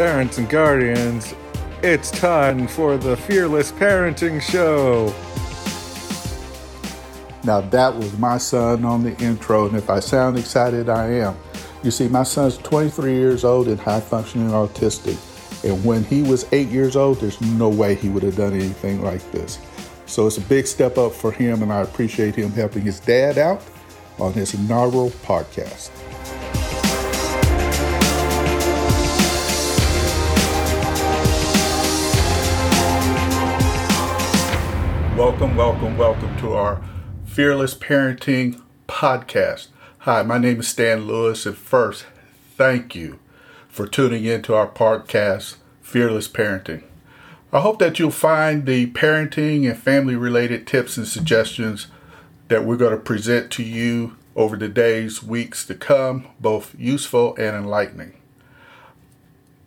Parents and guardians, it's time for the Fearless Parenting Show. Now, that was my son on the intro, and if I sound excited, I am. You see, my son's 23 years old and high functioning autistic. And when he was eight years old, there's no way he would have done anything like this. So it's a big step up for him, and I appreciate him helping his dad out on his inaugural podcast. Welcome, welcome, welcome to our Fearless Parenting Podcast. Hi, my name is Stan Lewis, and first, thank you for tuning in to our podcast, Fearless Parenting. I hope that you'll find the parenting and family related tips and suggestions that we're going to present to you over the days, weeks to come, both useful and enlightening.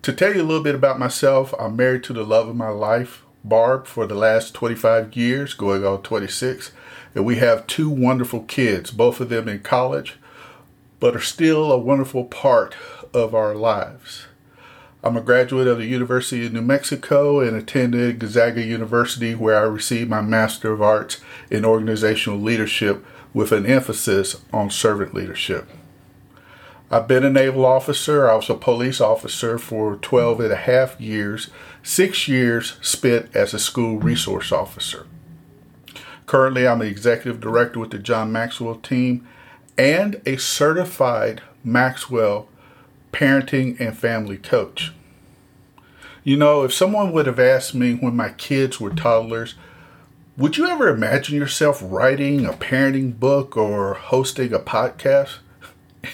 To tell you a little bit about myself, I'm married to the love of my life, Barb, for the last 25 years, going on 26, and we have two wonderful kids, both of them in college, but are still a wonderful part of our lives. I'm a graduate of the University of New Mexico and attended Gonzaga University, where I received my Master of Arts in Organizational Leadership with an emphasis on servant leadership. I've been a naval officer. I was a police officer for 12 and a half years, six years spent as a school resource officer. Currently, I'm the executive director with the John Maxwell team and a certified Maxwell parenting and family coach. You know, if someone would have asked me when my kids were toddlers, would you ever imagine yourself writing a parenting book or hosting a podcast?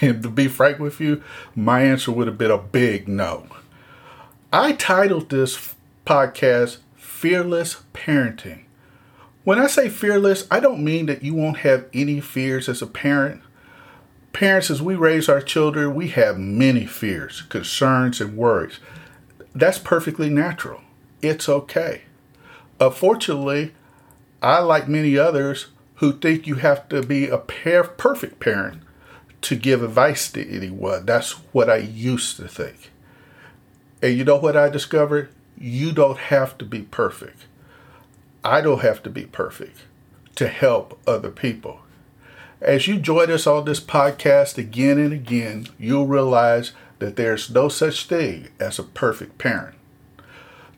And to be frank with you, my answer would have been a big no. I titled this podcast Fearless Parenting. When I say fearless, I don't mean that you won't have any fears as a parent. Parents, as we raise our children, we have many fears, concerns, and worries. That's perfectly natural. It's okay. Unfortunately, I, like many others, who think you have to be a perfect parent to give advice to anyone. That's what I used to think. And you know what I discovered? You don't have to be perfect. I don't have to be perfect to help other people. As you join us on this podcast again and again, you'll realize that there's no such thing as a perfect parent.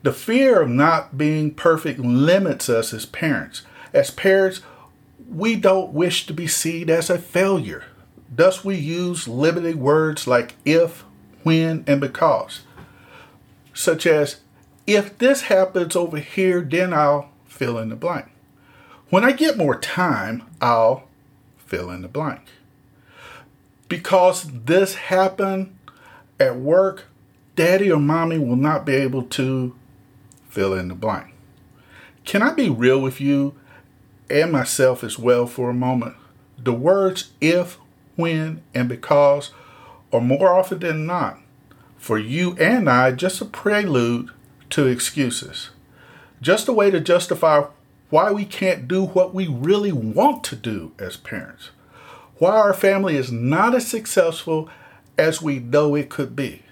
The fear of not being perfect limits us as parents. As parents, we don't wish to be seen as a failure. Thus, we use limiting words like if, when, and because, such as, if this happens over here, then I'll fill in the blank. When I get more time, I'll fill in the blank. Because this happened at work, daddy or mommy will not be able to fill in the blank. Can I be real with you and myself as well for a moment? The words if, when, and because are more often than not for you and I just a prelude to excuses. Just a way to justify why we can't do what we really want to do as parents. Why our family is not as successful as we know it could be.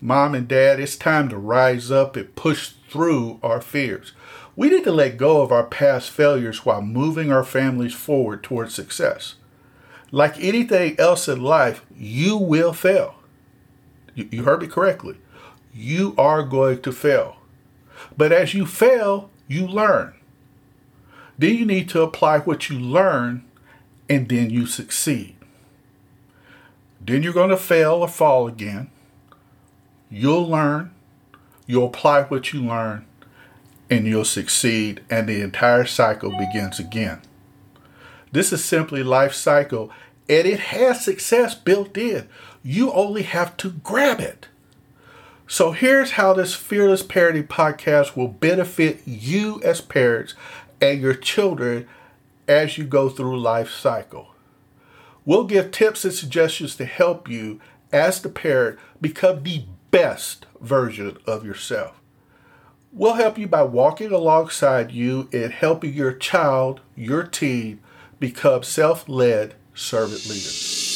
Mom and dad, it's time to rise up and push through our fears. We need to let go of our past failures while moving our families forward towards success. Like anything else in life, you will fail. You, heard me correctly. You are going to fail. But as you fail, you learn. Then you need to apply what you learn and then you succeed. Then you're going to fail or fall again. You'll learn, you'll apply what you learn, and you'll succeed, and the entire cycle begins again. This is simply life cycle and it has success built in. You only have to grab it. So here's how this Fearless Parenting podcast will benefit you as parents and your children as you go through life cycle. We'll give tips and suggestions to help you as the parent become the best version of yourself. We'll help you by walking alongside you and helping your child, your teen, become self led servant leaders.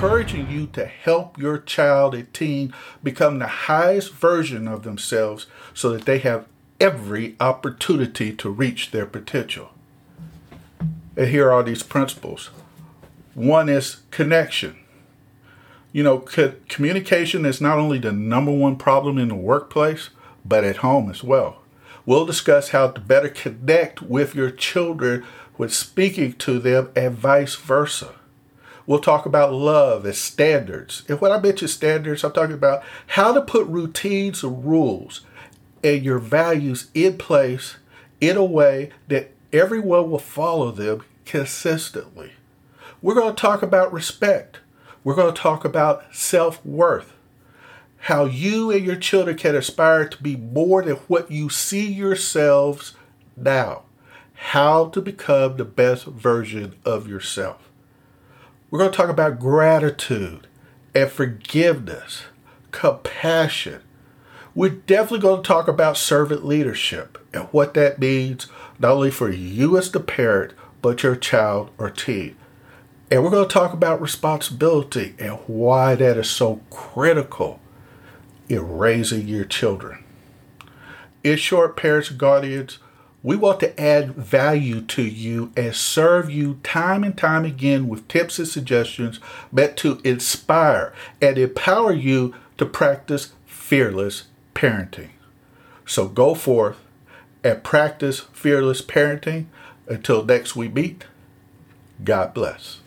Encouraging you to help your child and teen become the highest version of themselves so that they have every opportunity to reach their potential. And here are these principles. One is connection. You know, co- communication is not only the number one problem in the workplace, but at home as well. We'll discuss how to better connect with your children with speaking to them and vice versa. We'll talk about love as standards. And when I mention standards, I'm talking about how to put routines and rules and your values in place in a way that everyone will follow them consistently. We're going to talk about respect. We're going to talk about self worth. How you and your children can aspire to be more than what you see yourselves now. How to become the best version of yourself. We're going to talk about gratitude and forgiveness, compassion. We're definitely going to talk about servant leadership and what that means, not only for you as the parent, but your child or teen. And we're going to talk about responsibility and why that is so critical in raising your children. In short, parents and guardians, we want to add value to you and serve you time and time again with tips and suggestions meant to inspire and empower you to practice fearless parenting. So go forth and practice fearless parenting. Until next we meet, God bless.